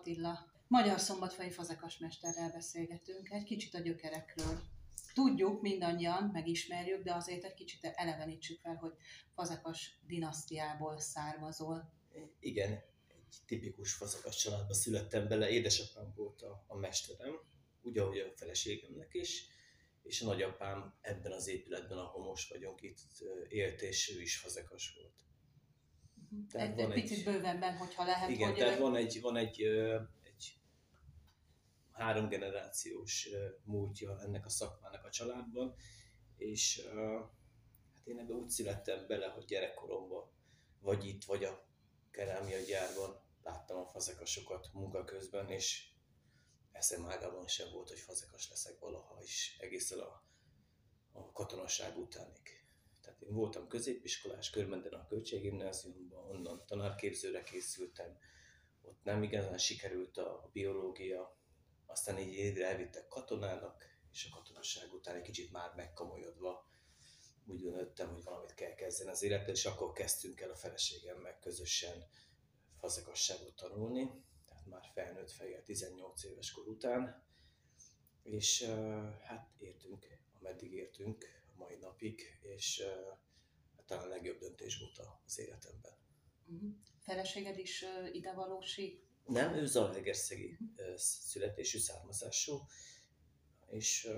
Attila. Magyar szombatfai fazekas beszélgetünk, egy kicsit a gyökerekről. Tudjuk mindannyian, megismerjük, de azért egy kicsit elevenítsük fel, hogy fazekas dinasztiából származol. Igen, egy tipikus fazekas családba születtem bele, édesapám volt a, a mesterem, ugyanúgy a feleségemnek is, és a nagyapám ebben az épületben, ahol most vagyunk itt élt, és ő is fazekas volt. Tehát egy, van egy picit bővenben, hogyha lehet. Igen, hogy tehát van egy, van egy, egy három generációs múltja ennek a szakmának a családban, és hát én ebben úgy születtem bele, hogy gyerekkoromban vagy itt, vagy a kerámia gyárban láttam a fazekasokat munka közben, és eszem ágában sem volt, hogy fazekas leszek valaha is egészen a, a katonaság utánig. Én voltam középiskolás, körmenden a költséggimnáziumban, onnan tanárképzőre készültem, ott nem igazán sikerült a biológia, aztán így évre elvittek katonának, és a katonaság után egy kicsit már megkomolyodva úgy döntöttem, hogy valamit kell kezdeni az élettel, és akkor kezdtünk el a feleségemmel közösen fazekasságot tanulni, tehát már felnőtt fejjel 18 éves kor után, és hát értünk, ameddig értünk mai napig, és hát talán a legjobb döntés volt az életemben. Uh-huh. Feleséged is idevalósi? Nem, ő Zalaegerszegi uh-huh. születésű, származású, és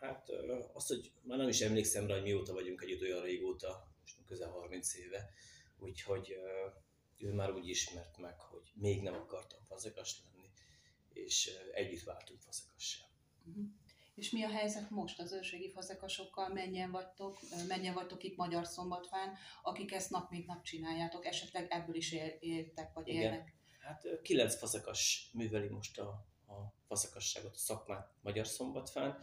hát azt, hogy már nem is emlékszem rá, hogy mióta vagyunk együtt olyan régóta, most közel 30 éve, úgyhogy ő már úgy ismert meg, hogy még nem akartam fazekas lenni, és együtt váltunk fazekassá. Uh-huh. És mi a helyzet most az őrségi fazekasokkal? Mennyien vagytok, mennyien vagytok itt Magyar Szombatván, akik ezt nap mint nap csináljátok? Esetleg ebből is éltek, vagy Igen. élnek? Hát kilenc fazekas műveli most a, a fazekasságot, a szakmát Magyar Szombatván,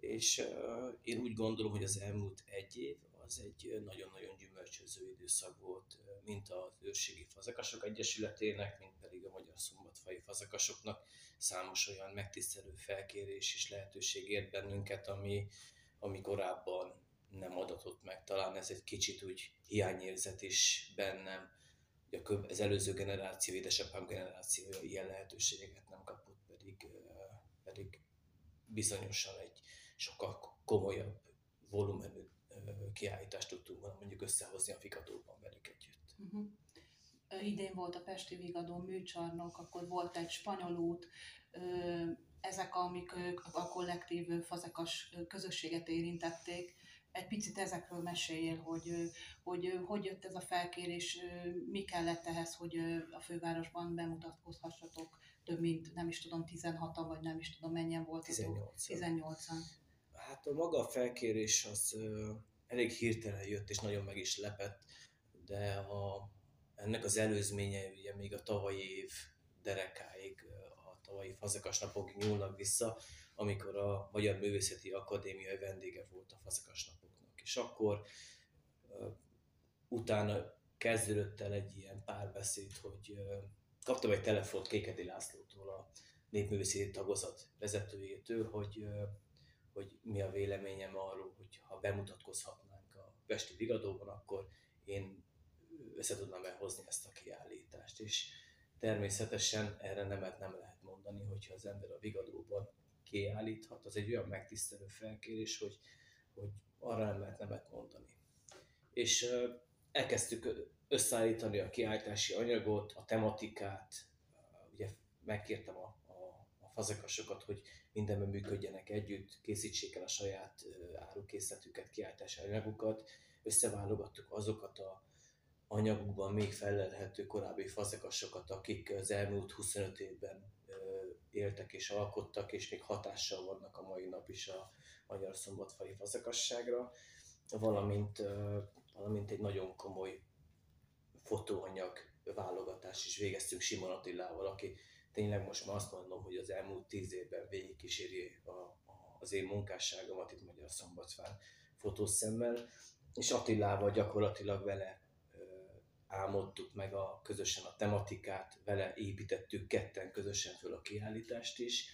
és uh, én úgy gondolom, hogy az elmúlt egy év az egy nagyon-nagyon gyümölcsöző időszak volt, mint az őrségi fazekasok egyesületének, mint pedig a Magyar Szombatfai fazekasoknak. Számos olyan megtisztelő felkérés és lehetőség ért bennünket, ami, ami korábban nem adatott meg. Talán ez egy kicsit úgy hiányérzet is bennem, hogy az előző generáció, édesapám generációja ilyen lehetőségeket nem kapott, pedig, pedig bizonyosan egy sokkal komolyabb volumenű kiállítást tudtunk volna mondjuk összehozni a Vigadóban velük együtt. Uh-huh. Idén volt a Pesti Vigadó műcsarnok, akkor volt egy spanyol út, ezek, amik a kollektív fazekas közösséget érintették. Egy picit ezekről meséljél, hogy, hogy hogy jött ez a felkérés, mi kellett ehhez, hogy a fővárosban bemutatkozhassatok több mint, nem is tudom, 16-an, vagy nem is tudom, mennyien volt 18 18-an. Hát a maga a felkérés az elég hirtelen jött, és nagyon meg is lepett, de a, ennek az előzménye ugye még a tavalyi év derekáig, a tavalyi fazekas napok nyúlnak vissza, amikor a Magyar Művészeti Akadémia vendége volt a fazekas napoknak. És akkor utána kezdődött el egy ilyen párbeszéd, hogy kaptam egy telefont Kékedi Lászlótól, a népművészeti tagozat vezetőjétől, hogy hogy mi a véleményem arról, hogy ha bemutatkozhatnánk a Pesti Vigadóban, akkor én össze tudnám elhozni ezt a kiállítást. És természetesen erre nemet nem lehet mondani, hogyha az ember a Vigadóban kiállíthat, az egy olyan megtisztelő felkérés, hogy, hogy arra nem lehet nemet mondani. És elkezdtük összeállítani a kiállítási anyagot, a tematikát, ugye megkértem a fazekasokat, hogy mindenben működjenek együtt, készítsék el a saját árukészletüket, kiáltási anyagukat, összeválogattuk azokat a anyagukban még felelhető korábbi fazekasokat, akik az elmúlt 25 évben éltek és alkottak, és még hatással vannak a mai nap is a magyar szombatfai fazekasságra, valamint, valamint egy nagyon komoly fotóanyag válogatás is végeztünk Simon Attilával, aki tényleg most már azt mondom, hogy az elmúlt tíz évben végigkíséri a, a, az én munkásságomat itt Magyar Szombatfán fotószemmel, és Attilával gyakorlatilag vele álmodtuk meg a, közösen a tematikát, vele építettük ketten közösen föl a kiállítást is,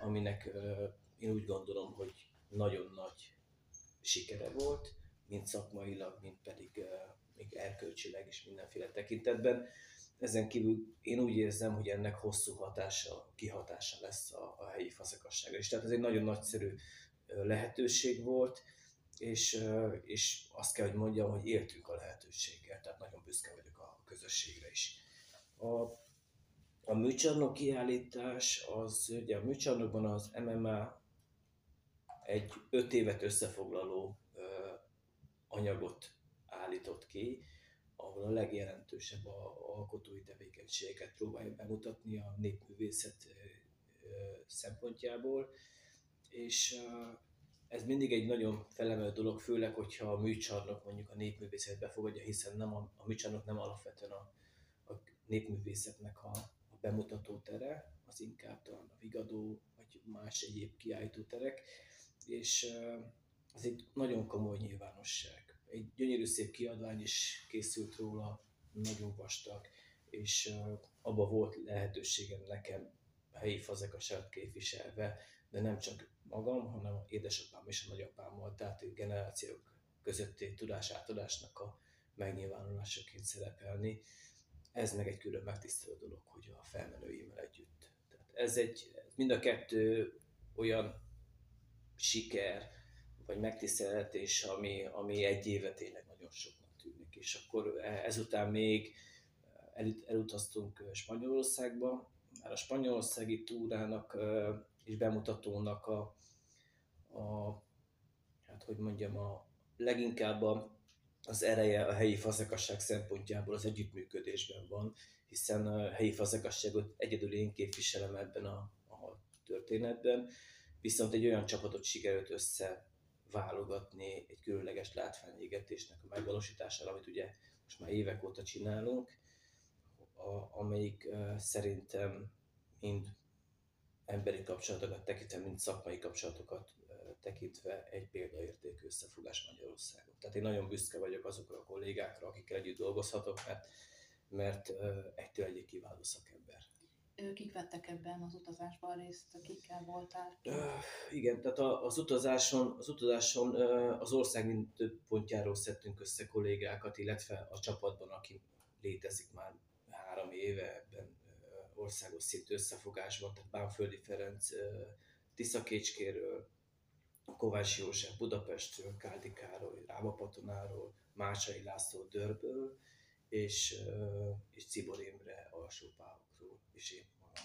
aminek én úgy gondolom, hogy nagyon nagy sikere volt, mind szakmailag, mind pedig még erkölcsileg is mindenféle tekintetben ezen kívül én úgy érzem, hogy ennek hosszú hatása, kihatása lesz a, a helyi fazekasságra is. Tehát ez egy nagyon nagyszerű lehetőség volt, és, és azt kell, hogy mondjam, hogy éltünk a lehetőséggel, tehát nagyon büszke vagyok a közösségre is. A, a műcsarnok kiállítás, az ugye a műcsarnokban az MMA egy öt évet összefoglaló ö, anyagot állított ki, ahol a legjelentősebb a, alkotói tevékenységeket próbálja bemutatni a népművészet szempontjából, és ez mindig egy nagyon felemelő dolog, főleg, hogyha a műcsarnok mondjuk a népművészet befogadja, hiszen nem a, a műcsarnok nem alapvetően a, a népművészetnek a, a bemutató tere, az inkább talán a vigadó, vagy más egyéb kiállító terek, és ez egy nagyon komoly nyilvánosság. Egy gyönyörű szép kiadvány is készült róla, nagyon vastag, és abba volt lehetőségem nekem helyi fazekasát képviselve, de nem csak magam, hanem édesapám és a nagyapámmal, tehát generációk közötti tudásátadásnak a megnyilvánulásaként szerepelni. Ez meg egy külön megtisztelő dolog, hogy a felmenőimmel együtt. Tehát ez egy, mind a kettő olyan siker, vagy megtiszteltetés, ami, ami egy éve tényleg nagyon soknak tűnik. És akkor ezután még el, elutaztunk Spanyolországba, már a spanyolországi túrának és bemutatónak a, a hát hogy mondjam, a leginkább a, az ereje a helyi fazekasság szempontjából az együttműködésben van, hiszen a helyi fazekasságot egyedül én képviselem ebben a, a történetben, viszont egy olyan csapatot sikerült össze válogatni egy különleges látványégetésnek a megvalósítására, amit ugye most már évek óta csinálunk, a, amelyik uh, szerintem mind emberi kapcsolatokat tekintve, mind szakmai kapcsolatokat tekintve egy példaértékű összefogás Magyarországon. Tehát én nagyon büszke vagyok azokra a kollégákra, akikkel együtt dolgozhatok, mert, mert egytől egyik kiváló szakember. Kik vettek ebben az utazásban részt, kikkel voltál? igen, tehát az utazáson, az utazáson az ország mind több pontjáról szedtünk össze kollégákat, illetve a csapatban, aki létezik már három éve ebben országos szintű összefogásban, tehát Bánföldi Ferenc Tiszakécskéről, Kovács József Budapestről, Káldi Károly Rámapatonáról, Másai László Dörből, és, és Cibor Imre Alsópál és én magam.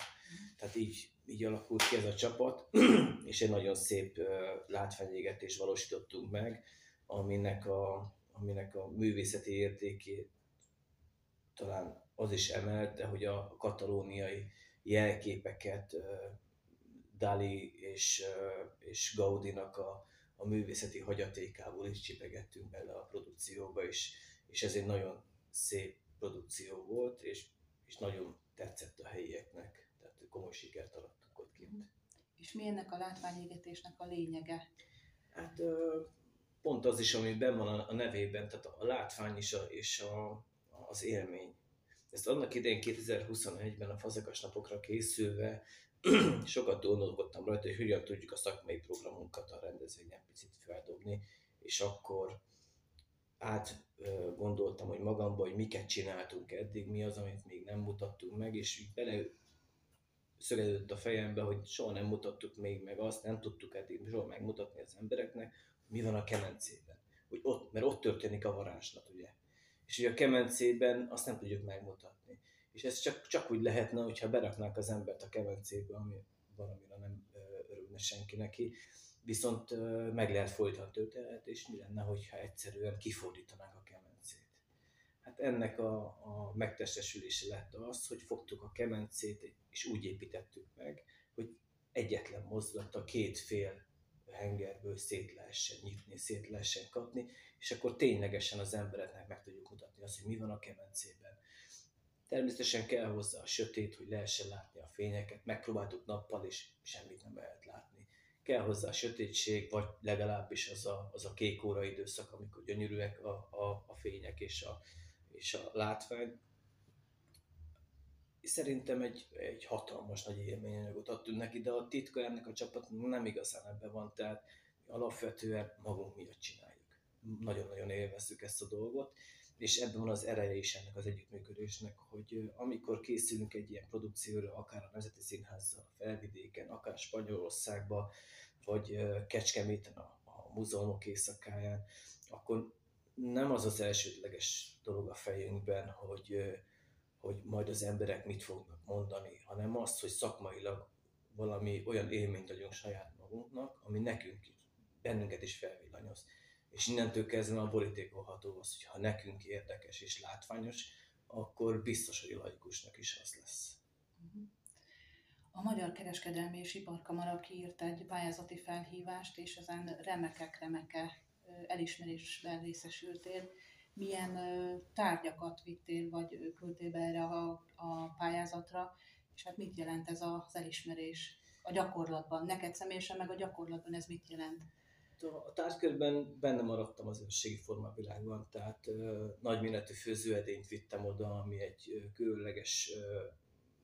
Tehát így, így alakult ki ez a csapat, és egy nagyon szép látványégetést valósítottunk meg, aminek a, aminek a művészeti értékét talán az is emelte, hogy a katalóniai jelképeket Dali és, és Gaudinak a, a művészeti hagyatékából is csipegettünk bele a produkcióba, és, és ez egy nagyon szép produkció volt, és, és nagyon tetszett a helyieknek, tehát komoly sikert arattunk ott kint. És mi ennek a látványégetésnek a lényege? Hát pont az is, ami benn van a nevében, tehát a látvány is a, és a, az élmény. Ezt annak idején 2021-ben a fazekas napokra készülve sokat gondolkodtam rajta, hogy hogyan tudjuk a szakmai programunkat a rendezvényen picit feldobni, és akkor át gondoltam, hogy magamba, hogy miket csináltunk eddig, mi az, amit még nem mutattunk meg, és így bele szögedett a fejembe, hogy soha nem mutattuk még meg azt, nem tudtuk eddig soha megmutatni az embereknek, mi van a kemencében. Hogy ott, mert ott történik a varázslat, ugye. És ugye a kemencében azt nem tudjuk megmutatni. És ez csak, csak úgy lehetne, hogyha beraknák az embert a kemencébe, ami valamire nem örülne senki neki viszont meg lehet folytatni történet, és mi lenne, hogyha egyszerűen kifordítanánk a kemencét. Hát ennek a, a megtestesülése lett az, hogy fogtuk a kemencét, és úgy építettük meg, hogy egyetlen a két fél hengerből szét lehessen nyitni, szét lehessen kapni, és akkor ténylegesen az embereknek meg tudjuk mutatni azt, hogy mi van a kemencében. Természetesen kell hozzá a sötét, hogy lehessen látni a fényeket, megpróbáltuk nappal, és semmit nem lehet látni kell hozzá a sötétség, vagy legalábbis az a, az a kék óra időszak, amikor gyönyörűek a, a, a fények és a, és a látvány. Szerintem egy, egy hatalmas nagy élményanyagot adtunk neki, de a titka ennek a csapatnak nem igazán ebben van, tehát alapvetően magunk miatt csináljuk. Nagyon-nagyon élvezzük ezt a dolgot, és ebben van az ereje is ennek az együttműködésnek, hogy amikor készülünk egy ilyen produkcióra, akár a Nemzeti Színházzal, Felvidéken, akár Spanyolországban, vagy Kecskeméten a, a múzeumok éjszakáján, akkor nem az az elsődleges dolog a fejünkben, hogy, hogy majd az emberek mit fognak mondani, hanem az, hogy szakmailag valami olyan élményt adjunk saját magunknak, ami nekünk is, bennünket is felvillanyoz. És innentől kezdve a borítékolható az, hogy ha nekünk érdekes és látványos, akkor biztos, hogy a laikusnak is az lesz. A Magyar Kereskedelmi és Iparkamara kiírt egy pályázati felhívást, és ezen remekek-remeke elismerésben részesültél. Milyen tárgyakat vittél, vagy küldtél be erre a, a pályázatra, és hát mit jelent ez az elismerés a gyakorlatban? Neked személyesen, meg a gyakorlatban ez mit jelent? A tárgykörben benne maradtam az őrségi formavilágban, tehát ö, nagy méretű főzőedényt vittem oda, ami egy különleges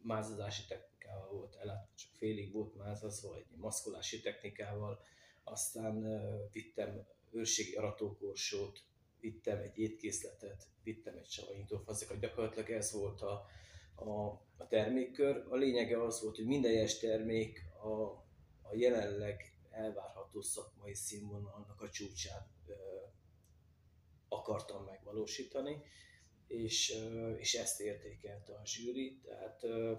mázazási technikával volt ellátva, csak félig volt mázazva, egy maszkolási technikával, aztán vittem őrségi aratókorsót, vittem egy étkészletet, vittem egy savanyítófazekat, gyakorlatilag ez volt a, a, a termékkör. A lényege az volt, hogy minden egyes termék a, a jelenleg elvárható szakmai színvonalnak a csúcsán ö, akartam megvalósítani, és, ö, és ezt értékelte a zsűri. Tehát ö,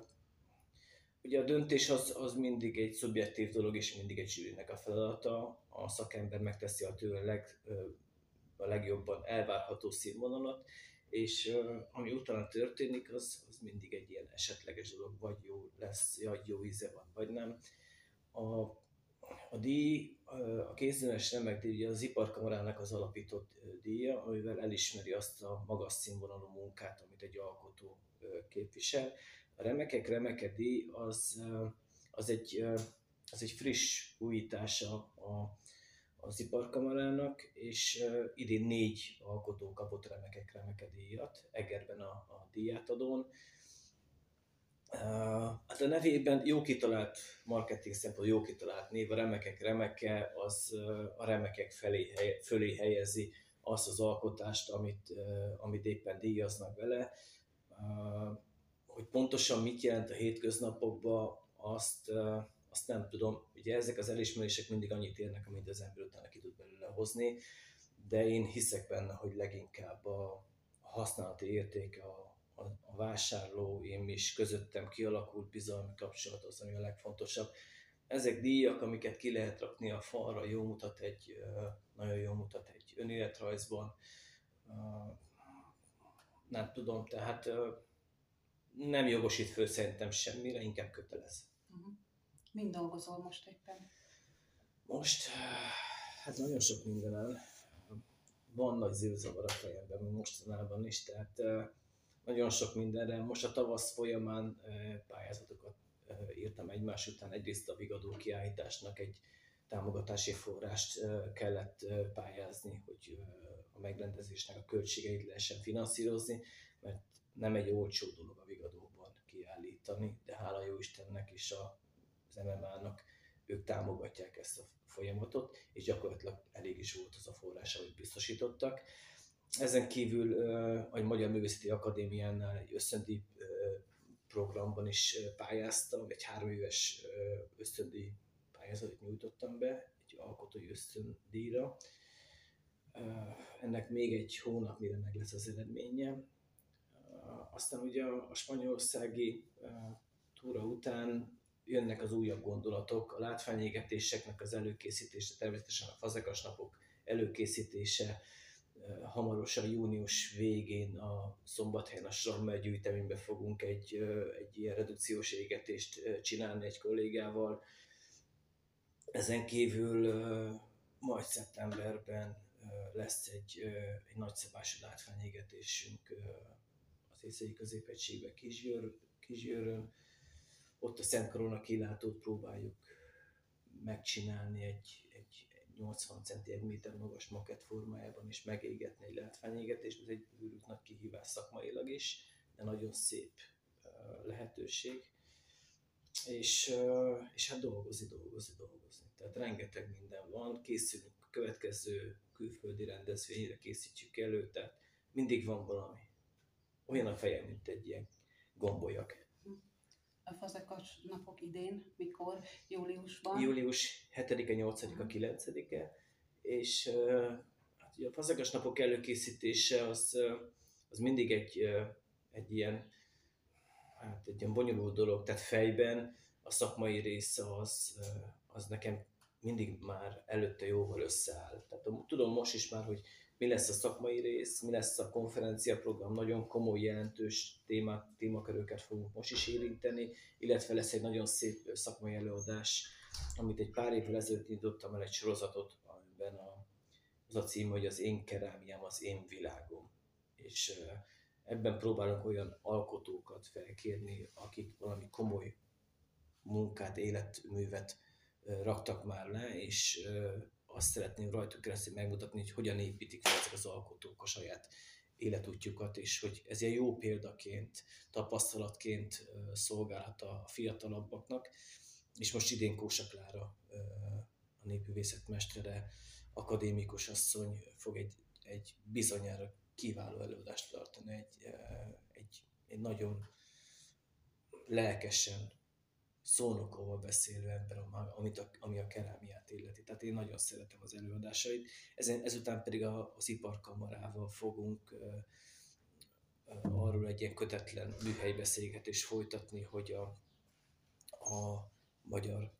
ugye a döntés az, az mindig egy szubjektív dolog, és mindig egy zsűrinek a feladata. A szakember megteszi a tőle leg, a legjobban elvárható színvonalat, és ami utána történik, az, az mindig egy ilyen esetleges dolog, vagy jó lesz, vagy jó íze van, vagy nem. A, a díj, a kézműves remek díj, ugye az iparkamarának az alapított díja, amivel elismeri azt a magas színvonalú munkát, amit egy alkotó képvisel. A remekek remeke díj az, az, egy, az egy friss újítása a, az iparkamarának, és idén négy alkotó kapott remekek remeke díjat, Egerben a, a díjátadón. Hát a nevében jó kitalált marketing szempont, jó kitalált név, a remekek remeke, az a remekek felé, fölé helyezi azt az alkotást, amit, amit éppen díjaznak vele. Hogy pontosan mit jelent a hétköznapokban, azt, azt nem tudom. Ugye ezek az elismerések mindig annyit érnek, amit az ember utána ki tud belőle hozni, de én hiszek benne, hogy leginkább a használati értéke a a, a vásárló, én is közöttem kialakult bizalmi kapcsolat az, ami a legfontosabb. Ezek díjak, amiket ki lehet rakni a falra, jó mutat egy, nagyon jó mutat egy önéletrajzban. Nem tudom, tehát nem jogosít föl szerintem semmire, inkább kötelez. Uh-huh. Mind dolgozol most éppen? Most, hát nagyon sok mindenen. Van nagy zűrzavar a fejemben mostanában is, tehát nagyon sok mindenre. Most a tavasz folyamán pályázatokat írtam egymás után. Egyrészt a Vigadó kiállításnak egy támogatási forrást kellett pályázni, hogy a megrendezésnek a költségeit lehessen finanszírozni, mert nem egy olcsó dolog a Vigadóban kiállítani, de hála jó Istennek és az MMA-nak ők támogatják ezt a folyamatot, és gyakorlatilag elég is volt az a forrás, amit biztosítottak. Ezen kívül a Magyar Művészeti Akadémiánál egy ösztöndíj programban is pályáztam, egy három éves ösztöndíj pályázatot nyújtottam be, egy alkotói ösztöndíjra. Ennek még egy hónap, mire meg lesz az eredménye. Aztán ugye a spanyolországi túra után jönnek az újabb gondolatok, a látványégetéseknek az előkészítése, természetesen a fazekas napok előkészítése, hamarosan június végén a Szombathelyen a Srammel gyűjteménybe fogunk egy, egy ilyen redukciós égetést csinálni egy kollégával. Ezen kívül majd szeptemberben lesz egy, egy nagyszabású látványégetésünk az észai középegységbe Kisgyőr, Kisgyőrön. Ott a Szent Korona kilátót próbáljuk megcsinálni egy, 80 centi, 1 méter magas makett formájában is megégetni egy látványégetést, ez egy őrült nagy kihívás szakmailag is, de nagyon szép lehetőség. És, és hát dolgozni, dolgozni, dolgozni. Tehát rengeteg minden van, készülünk a következő külföldi rendezvényre, készítjük elő, tehát mindig van valami. Olyan a fejem, mint egy ilyen gombolyag. A fazekas napok idén, mikor? Júliusban? Július 7-e, 8-a, 9-e, és hát ugye a fazekas napok előkészítése az, az mindig egy, egy ilyen hát egy ilyen bonyolult dolog, tehát fejben a szakmai része az, az nekem mindig már előtte jóval összeáll. Tehát tudom most is már, hogy mi lesz a szakmai rész, mi lesz a konferenciaprogram, nagyon komoly, jelentős témák, témaköröket fogunk most is érinteni, illetve lesz egy nagyon szép szakmai előadás, amit egy pár évvel ezelőtt nyitottam el egy sorozatot, amiben a, az a cím, hogy az én kerámiám, az én világom. És ebben próbálunk olyan alkotókat felkérni, akik valami komoly munkát, életművet raktak már le, és azt szeretném rajtuk keresztül megmutatni, hogy hogyan építik fel ezek az alkotók a saját életútjukat, és hogy ez egy jó példaként, tapasztalatként szolgálhat a fiatalabbaknak. És most idén Kósa Klára, a népművészet mestere, akadémikus asszony fog egy, egy bizonyára kiváló előadást tartani, egy, egy, egy nagyon lelkesen, szónokolva beszélő ember, amit a, ami a kerámiát illeti. Tehát én nagyon szeretem az előadásait. Ezen, ezután pedig a, az iparkamarával fogunk uh, uh, arról egy ilyen kötetlen műhelybeszélgetést folytatni, hogy a, a magyar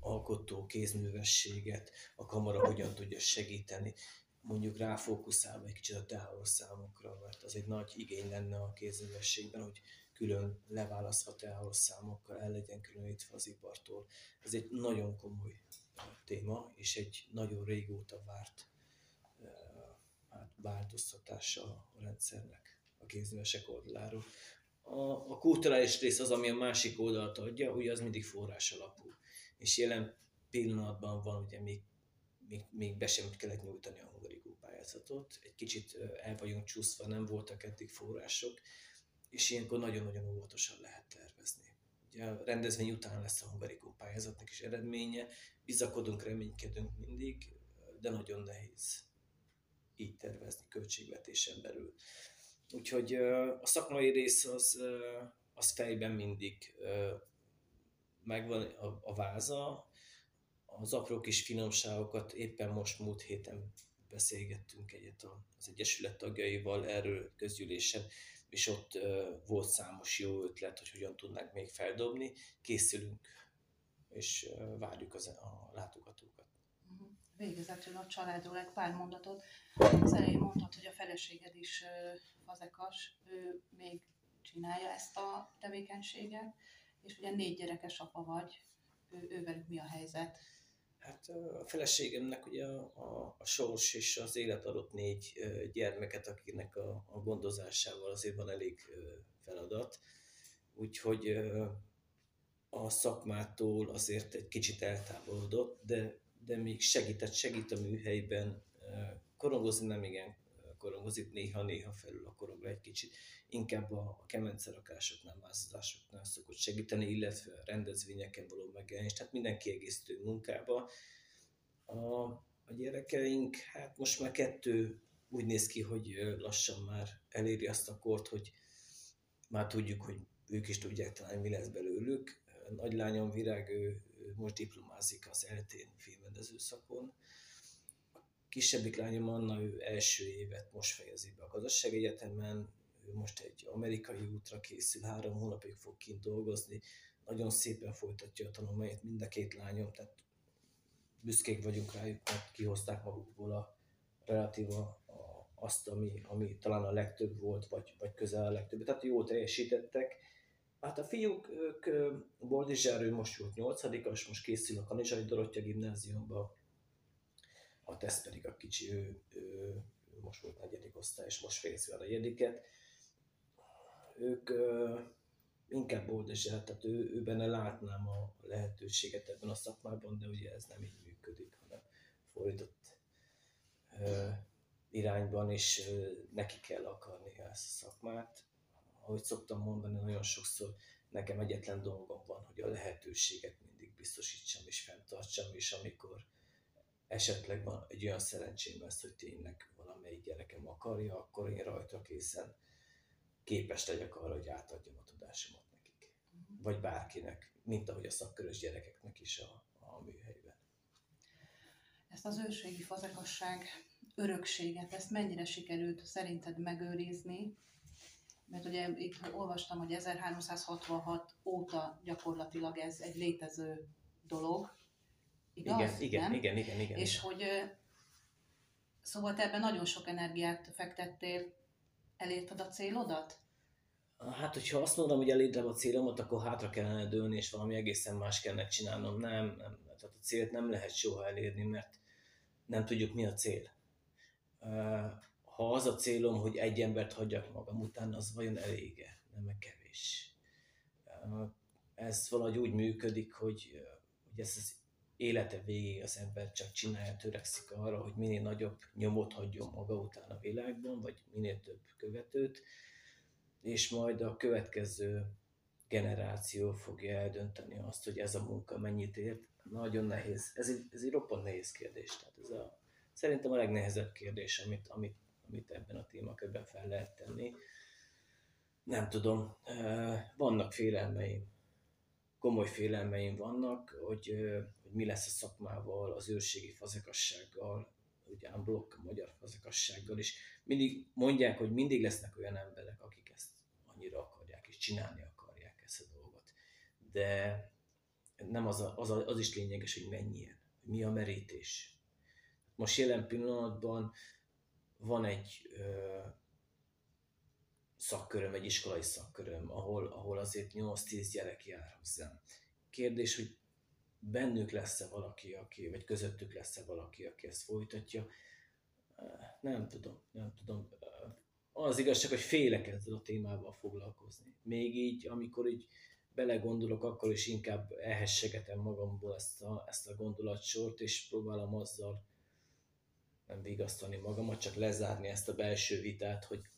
alkotó kézművességet a kamara hogyan tudja segíteni, mondjuk ráfókuszálva egy kicsit a teáros számokra, mert az egy nagy igény lenne a kézművességben, hogy külön leválasztva teáros számokkal el legyen különítve az ipartól. Ez egy nagyon komoly téma, és egy nagyon régóta várt hát, változtatása a rendszernek a kézművesek oldaláról. A, a kulturális rész az, ami a másik oldalt adja, ugye az mindig forrás alapú. És jelen pillanatban van ugye még még, még be sem kellett nyújtani a hungarigó pályázatot. Egy kicsit el vagyunk csúszva, nem voltak eddig források, és ilyenkor nagyon-nagyon óvatosan lehet tervezni. Ugye a rendezvény után lesz a hungarigó pályázatnak is eredménye, bizakodunk, reménykedünk mindig, de nagyon nehéz így tervezni költségvetésen belül. Úgyhogy a szakmai rész az, az fejben mindig megvan a, a váza, az apró kis finomságokat éppen most múlt héten beszélgettünk egyet az Egyesület tagjaival erről közgyűlésen, és ott volt számos jó ötlet, hogy hogyan tudnánk még feldobni. Készülünk, és várjuk az, a látogatókat. Mhm. Végezetül a családról egy pár mondatot. Az elején mondtad, hogy a feleséged is fazekas, ő még csinálja ezt a tevékenységet, és ugye négy gyerekes apa vagy, ő, ővelük mi a helyzet? Hát a feleségemnek ugye a, a, a sors és az élet adott négy gyermeket, akiknek a, a gondozásával azért van elég feladat. Úgyhogy a szakmától azért egy kicsit eltávolodott, de, de még segített, segít a műhelyben. Korongozni nem igen korongozik, néha-néha felül a korongra egy kicsit. Inkább a, a kemencerakásoknál, mászásoknál szokott segíteni, illetve a rendezvényeken való megjelenés, tehát minden kiegészítő munkába. A, a gyerekeink, hát most már kettő úgy néz ki, hogy lassan már eléri azt a kort, hogy már tudjuk, hogy ők is tudják talán, mi lesz belőlük. Nagy lányom Virág, ő, ő most diplomázik az eltén filmrendező szakon, kisebbik lányom Anna, ő első évet most fejezi be a gazdaságegyetemen, ő most egy amerikai útra készül, három hónapig fog kint dolgozni, nagyon szépen folytatja a tanulmányát mind a két lányom, tehát büszkék vagyunk rájuk, mert kihozták magukból a relatíva a, azt, ami, ami talán a legtöbb volt, vagy, vagy közel a legtöbb. Tehát jól teljesítettek. Hát a fiúk, ők Boldizsár, ő most volt nyolcadikas, most készül a Kanizsai Dorottya gimnáziumba, a tesz pedig a kicsi, ő, ő, most volt negyedik osztály, és most fejezi a negyediket. Ők ö, inkább boldogság, tehát ő, ő benne látnám a lehetőséget ebben a szakmában, de ugye ez nem így működik, hanem fordított ö, irányban, és ö, neki kell akarni ezt a szakmát. Ahogy szoktam mondani, nagyon sokszor nekem egyetlen dolgom van, hogy a lehetőséget mindig biztosítsam és fenntartsam, és amikor esetleg van egy olyan szerencsém lesz, hogy tényleg valamelyik gyerekem akarja, akkor én rajta készen képes legyek arra, hogy átadjam a tudásomat nekik. Vagy bárkinek, mint ahogy a szakkörös gyerekeknek is a, a műhelyben. Ezt az őrségi fazekasság örökséget, ezt mennyire sikerült szerinted megőrizni? Mert ugye itt olvastam, hogy 1366 óta gyakorlatilag ez egy létező dolog. Igaz? Igen, igen, igen, igen, igen. És hogy szóval te ebben nagyon sok energiát fektettél, elérted a célodat? Hát, hogyha azt mondom, hogy elértem a célomat, akkor hátra kellene dőlni, és valami egészen más kellene csinálnom. Nem, nem. Tehát a célt nem lehet soha elérni, mert nem tudjuk, mi a cél. Ha az a célom, hogy egy embert hagyjak magam után, az vajon elége, nem kevés. Ez valahogy úgy működik, hogy, hogy ez az élete végéig az ember csak csinálja, törekszik arra, hogy minél nagyobb nyomot hagyjon maga után a világban, vagy minél több követőt, és majd a következő generáció fogja eldönteni azt, hogy ez a munka mennyit ért. Nagyon nehéz, ez egy, ez egy roppant nehéz kérdés. Tehát ez a, szerintem a legnehezebb kérdés, amit, amit, amit ebben a témakörben fel lehet tenni. Nem tudom, vannak félelmeim, komoly félelmeim vannak, hogy, hogy mi lesz a szakmával, az őrségi fazekassággal, ugye blokk a magyar fazekassággal is. Mindig mondják, hogy mindig lesznek olyan emberek, akik ezt annyira akarják, és csinálni akarják ezt a dolgot. De nem az, a, az, a, az is lényeges, hogy mennyien, mi a merítés. Most jelen pillanatban van egy ö, szakköröm, egy iskolai szakköröm, ahol, ahol azért 8-10 gyerek jár hozzám. Kérdés, hogy bennük lesz-e valaki, aki, vagy közöttük lesz-e valaki, aki ezt folytatja. Nem tudom, nem tudom. Az igazság, hogy félek ezzel a témával foglalkozni. Még így, amikor így belegondolok, akkor is inkább elhessegetem magamból ezt a, ezt a gondolatsort, és próbálom azzal nem vigasztani magamat, csak lezárni ezt a belső vitát, hogy,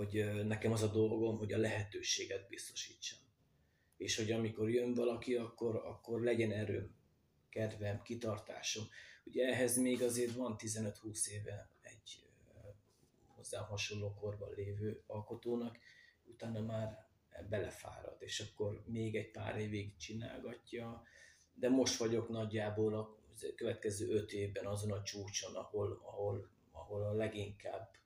hogy nekem az a dolgom, hogy a lehetőséget biztosítsam. És hogy amikor jön valaki, akkor, akkor legyen erőm, kedvem, kitartásom. Ugye ehhez még azért van 15-20 éve egy hozzám hasonló korban lévő alkotónak, utána már belefárad, és akkor még egy pár évig csinálgatja, de most vagyok nagyjából a következő öt évben azon a csúcson, ahol, ahol, ahol a leginkább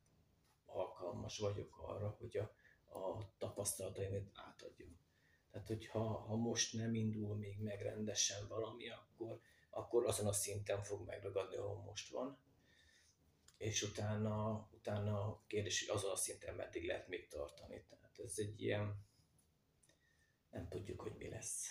alkalmas vagyok arra, hogy a, a tapasztalataimat átadjam. Tehát, hogyha ha most nem indul még meg rendesen valami, akkor, akkor azon a szinten fog megragadni, ahol most van. És utána, utána kérdés, hogy azon a szinten meddig lehet még tartani. Tehát ez egy ilyen, nem tudjuk, hogy mi lesz.